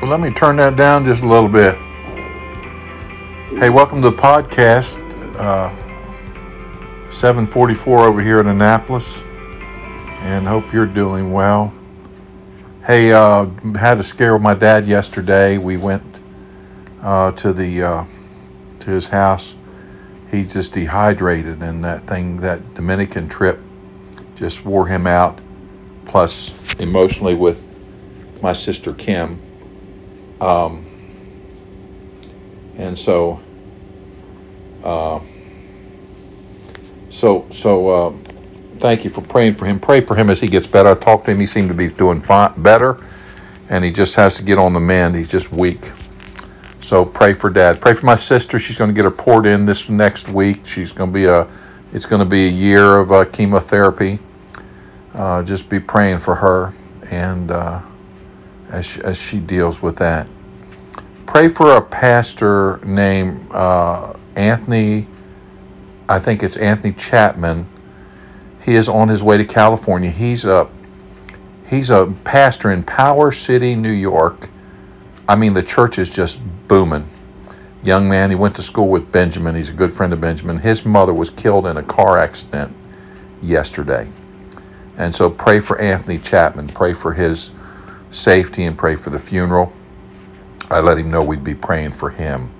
Let me turn that down just a little bit. Hey, welcome to the podcast. Uh, 744 over here in Annapolis, and hope you're doing well. Hey, uh, had a scare with my dad yesterday. We went uh, to the uh, to his house. He's just dehydrated, and that thing, that Dominican trip, just wore him out. Plus, emotionally with my sister Kim. Um, and so, uh, so, so, uh, thank you for praying for him. Pray for him as he gets better. I talked to him. He seemed to be doing fine, better, and he just has to get on the mend. He's just weak. So pray for dad. Pray for my sister. She's going to get her port in this next week. She's going to be a, it's going to be a year of uh, chemotherapy. Uh, just be praying for her and uh, as, she, as she deals with that. Pray for a pastor named uh, Anthony, I think it's Anthony Chapman. He is on his way to California. He's a he's a pastor in Power City, New York. I mean, the church is just booming. Young man, he went to school with Benjamin. He's a good friend of Benjamin. His mother was killed in a car accident yesterday. And so pray for Anthony Chapman. Pray for his safety and pray for the funeral. I let him know we'd be praying for him.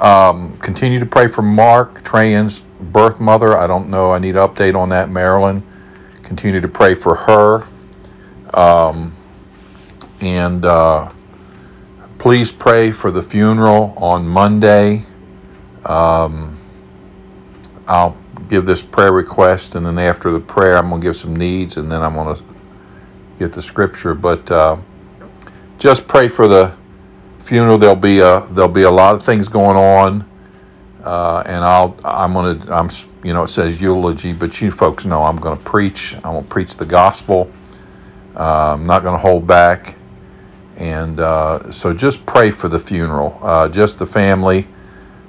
Um, continue to pray for Mark Trayan's birth mother. I don't know. I need an update on that, Marilyn. Continue to pray for her. Um, and uh, please pray for the funeral on Monday. Um, I'll give this prayer request, and then after the prayer, I'm going to give some needs, and then I'm going to get the scripture. But uh, just pray for the funeral. There'll be a there'll be a lot of things going on, uh, and I'll I'm gonna I'm you know it says eulogy, but you folks know I'm to preach. I'm to preach the gospel. Uh, I'm not to hold back, and uh, so just pray for the funeral. Uh, just the family.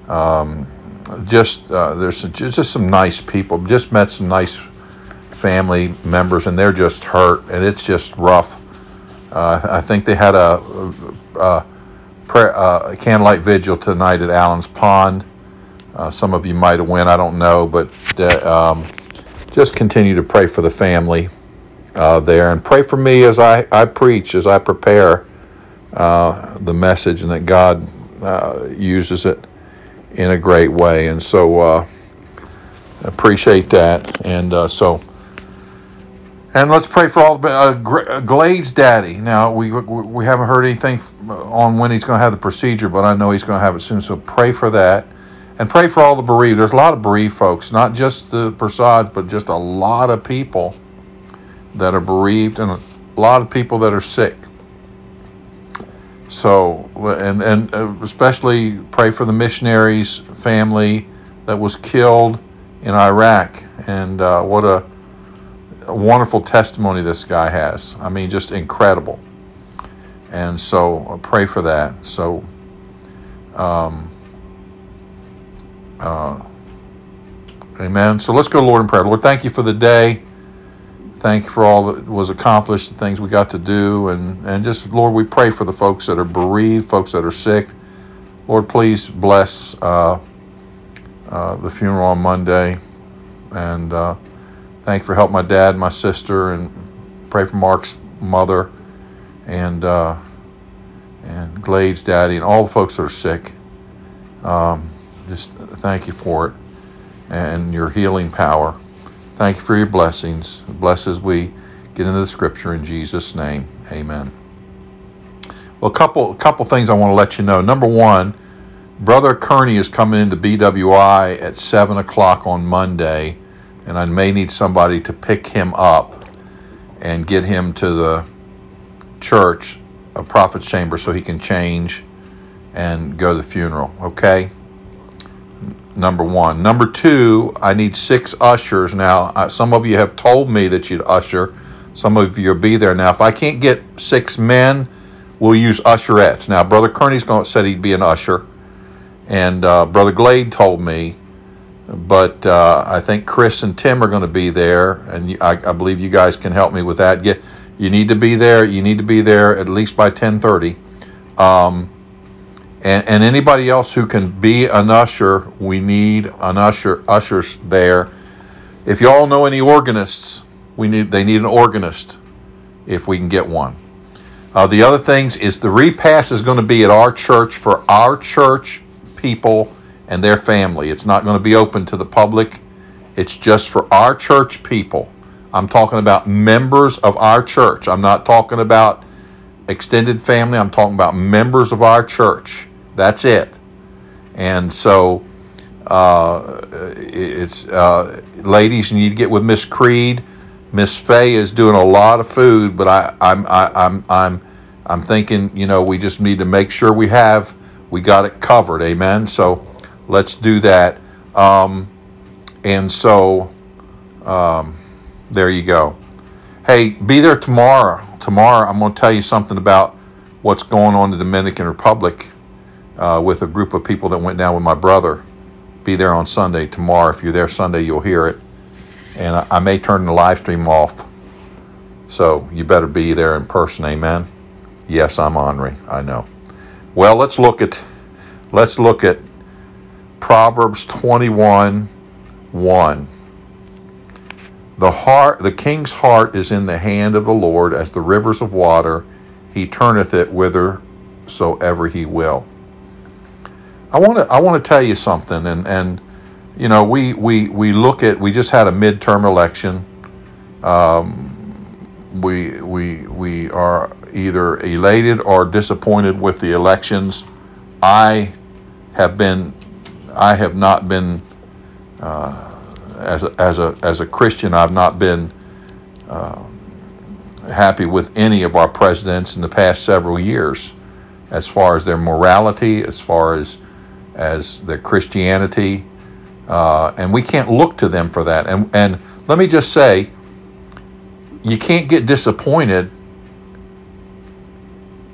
Um, just uh, there's just some nice people. Just met some nice family members, and they're just hurt, and it's just rough. Uh, I think they had a, a, prayer, a candlelight vigil tonight at Allen's Pond. Uh, some of you might have went, I don't know, but uh, um, just continue to pray for the family uh, there, and pray for me as I, I preach, as I prepare uh, the message, and that God uses it in a great way. And so uh, appreciate that. And uh, so, and let's pray for all the uh, Glade's daddy. Now we we haven't heard anything on when he's going to have the procedure, but I know he's going to have it soon. So pray for that, and pray for all the bereaved. There's a lot of bereaved folks, not just the Prasads, but just a lot of people that are bereaved, and a lot of people that are sick. So, and, and uh, especially pray for the missionaries' family that was killed in Iraq. And uh, what a, a, wonderful testimony this guy has. I mean, just incredible. And so, uh, pray for that. So, um, uh, amen. So, let's go, Lord, in prayer. Lord, thank you for the day thank you for all that was accomplished, the things we got to do, and, and just, Lord, we pray for the folks that are bereaved, folks that are sick. Lord, please bless uh, uh, the funeral on Monday. And uh, thank you for helping my dad, my sister, and pray for Mark's mother and uh, and Glade's daddy and all the folks that are sick. Um, just thank you for it and your healing power. Thank you for your blessings. Bless as we get into the scripture in Jesus' name. Amen. Well, a couple, couple things I want to let you know. Number one, Brother Kearney is coming into BWI at 7 o'clock on Monday, and I may need somebody to pick him up and get him to the church, a prophet's chamber, so he can change and go to the funeral. Okay? number one. Number two, I need six ushers. Now, some of you have told me that you'd usher. Some of you will be there. Now, if I can't get six men, we'll use usherettes. Now, Brother Kearney's going to said he'd be an usher, and uh, Brother Glade told me, but uh, I think Chris and Tim are going to be there, and I, I, believe you guys can help me with that. Get you need to be there. You need to be there at least by ten thirty. Um, and, and anybody else who can be an usher, we need an usher ushers there. If you all know any organists, we need they need an organist if we can get one. Uh, the other things is the repast is going to be at our church for our church people and their family. It's not going to be open to the public. It's just for our church people. I'm talking about members of our church. I'm not talking about extended family. I'm talking about members of our church. That's it. And so, uh, it's uh, ladies, you need to get with Miss Creed. Miss Fay is doing a lot of food, but I, I'm, I, I'm, I'm, I'm thinking, you know, we just need to make sure we have, we got it covered. Amen. So, let's do that. Um, and so, um, there you go. Hey, be there tomorrow. Tomorrow, I'm going to tell you something about what's going on in the Dominican Republic uh, with a group of people that went down with my brother. Be there on Sunday. Tomorrow, if you're there Sunday, you'll hear it. And I, I may turn the live stream off. So you better be there in person. Amen. Yes, I'm Henri. I know. Well, let's look at let's look at Proverbs 21 1. The heart the king's heart is in the hand of the Lord as the rivers of water, he turneth it whithersoever he will. I want to I want to tell you something and and you know we we we look at we just had a midterm election. Um, we we we are either elated or disappointed with the elections. I have been I have not been uh, as a, as a as a Christian. I've not been uh, happy with any of our presidents in the past several years, as far as their morality, as far as as their Christianity, uh, and we can't look to them for that. And and let me just say, you can't get disappointed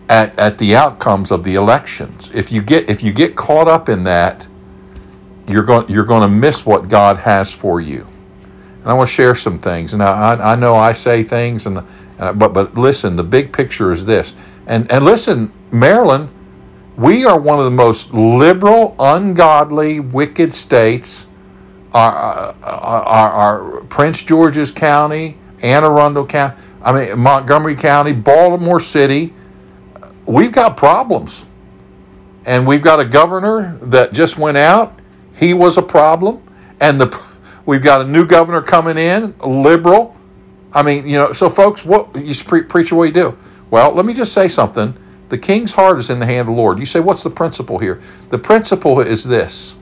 at, at the outcomes of the elections. If you get if you get caught up in that, you're going you're going to miss what God has for you. And I want to share some things. And I, I know I say things, and uh, but but listen, the big picture is this. And and listen, Maryland, we are one of the most liberal, ungodly, wicked states. Our, our, our, our Prince George's County, Anne Arundel County, I mean Montgomery County, Baltimore City, we've got problems. And we've got a governor that just went out. He was a problem. And the we've got a new governor coming in, liberal. I mean, you know, so folks, what you pre- what you do? Well, let me just say something. The king's heart is in the hand of the Lord. You say, what's the principle here? The principle is this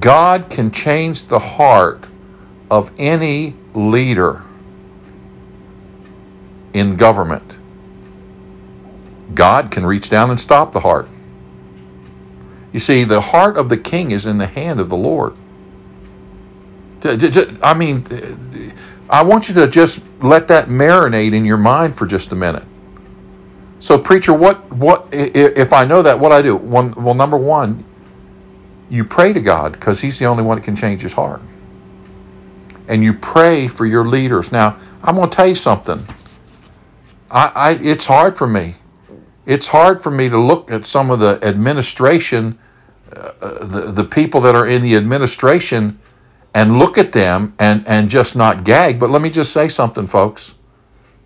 God can change the heart of any leader in government. God can reach down and stop the heart. You see, the heart of the king is in the hand of the Lord. I mean, I want you to just let that marinate in your mind for just a minute. So, preacher, what what if I know that? What I do? One, well, number one, you pray to God because He's the only one that can change His heart, and you pray for your leaders. Now, I'm going to tell you something. I, I it's hard for me. It's hard for me to look at some of the administration, the the people that are in the administration, and look at them and and just not gag. But let me just say something, folks.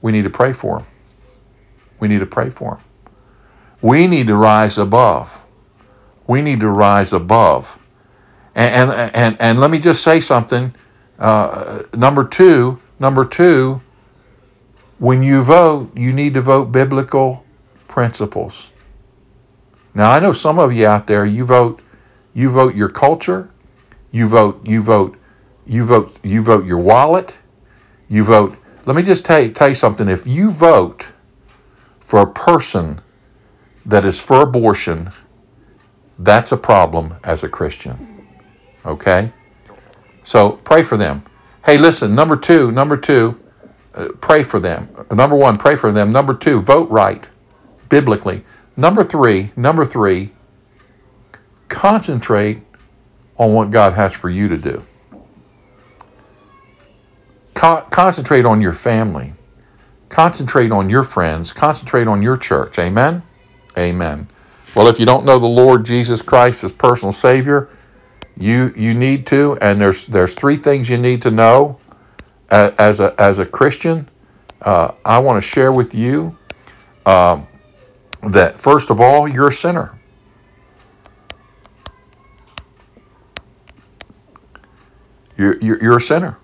We need to pray for them. We need to pray for them. We need to rise above. We need to rise above. And, and, and, and let me just say something. Uh, number two, number two, when you vote, you need to vote biblical principles. Now I know some of you out there, you vote, you vote your culture, you vote, you vote, you vote, you vote your wallet, you vote. Let me just tell you, tell you something. If you vote for a person that is for abortion, that's a problem as a Christian. Okay? So pray for them. Hey, listen, number two, number two, uh, pray for them. Number one, pray for them. Number two, vote right, biblically. Number three, number three, concentrate on what God has for you to do. Con- concentrate on your family. Concentrate on your friends. Concentrate on your church. Amen? Amen. Well, if you don't know the Lord Jesus Christ as personal Savior, you you need to, and there's there's three things you need to know as a as a Christian. Uh, I want to share with you um, that first of all, you're a sinner. You're, you're, you're a sinner.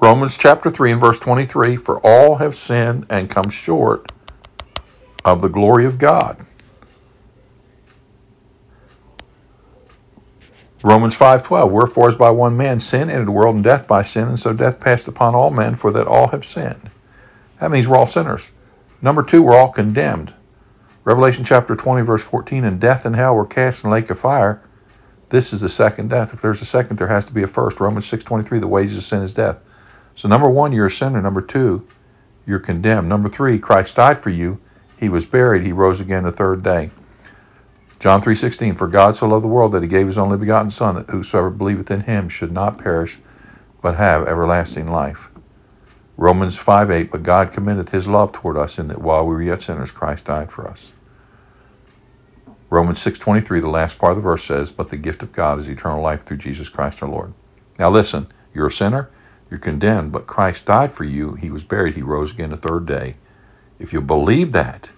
Romans chapter 3 and verse 23 For all have sinned and come short of the glory of God. Romans 5:12 Wherefore as by one man sin entered the world and death by sin and so death passed upon all men for that all have sinned. That means we're all sinners. Number 2 we're all condemned. Revelation chapter 20 verse 14 and death and hell were cast in the lake of fire. This is the second death. If there's a second there has to be a first. Romans 6:23 the wages of sin is death. So number 1 you're a sinner. Number 2 you're condemned. Number 3 Christ died for you. He was buried. He rose again the third day. John 3:16 For God so loved the world that he gave his only begotten son that whosoever believeth in him should not perish but have everlasting life. Romans 5:8 But God commendeth his love toward us in that while we were yet sinners Christ died for us. Romans 6:23 the last part of the verse says but the gift of God is eternal life through Jesus Christ our Lord. Now listen, you're a sinner, you're condemned, but Christ died for you, he was buried, he rose again the third day. If you believe that,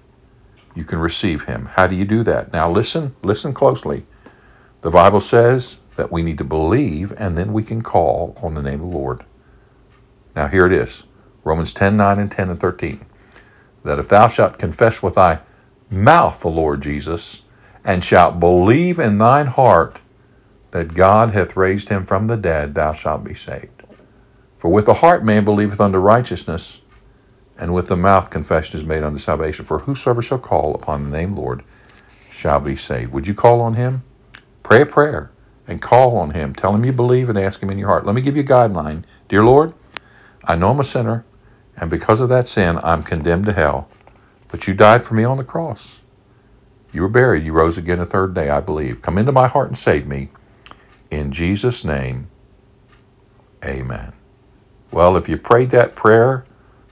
you can receive him. How do you do that? Now listen, listen closely. The Bible says that we need to believe and then we can call on the name of the Lord. Now here it is. Romans 10, 9 and 10 and 13. That if thou shalt confess with thy mouth the Lord Jesus, and shalt believe in thine heart that God hath raised him from the dead, thou shalt be saved. For with the heart man believeth unto righteousness, and with the mouth confession is made unto salvation. For whosoever shall call upon the name Lord shall be saved. Would you call on him? Pray a prayer and call on him. Tell him you believe and ask him in your heart. Let me give you a guideline. Dear Lord, I know I'm a sinner, and because of that sin, I'm condemned to hell. But you died for me on the cross. You were buried. You rose again the third day, I believe. Come into my heart and save me. In Jesus' name, amen. Well, if you prayed that prayer,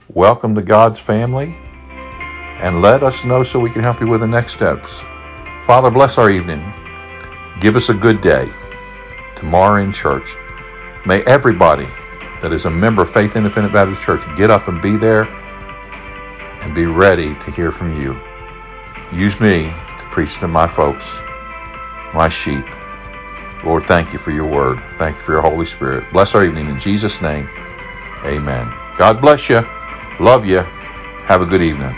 welcome to God's family, and let us know so we can help you with the next steps. Father, bless our evening. Give us a good day tomorrow in church. May everybody that is a member of Faith Independent Baptist Church get up and be there and be ready to hear from you. Use me to preach to my folks, my sheep. Lord, thank you for your word. Thank you for your Holy Spirit. Bless our evening in Jesus' name. Amen. God bless you. Love you. Have a good evening.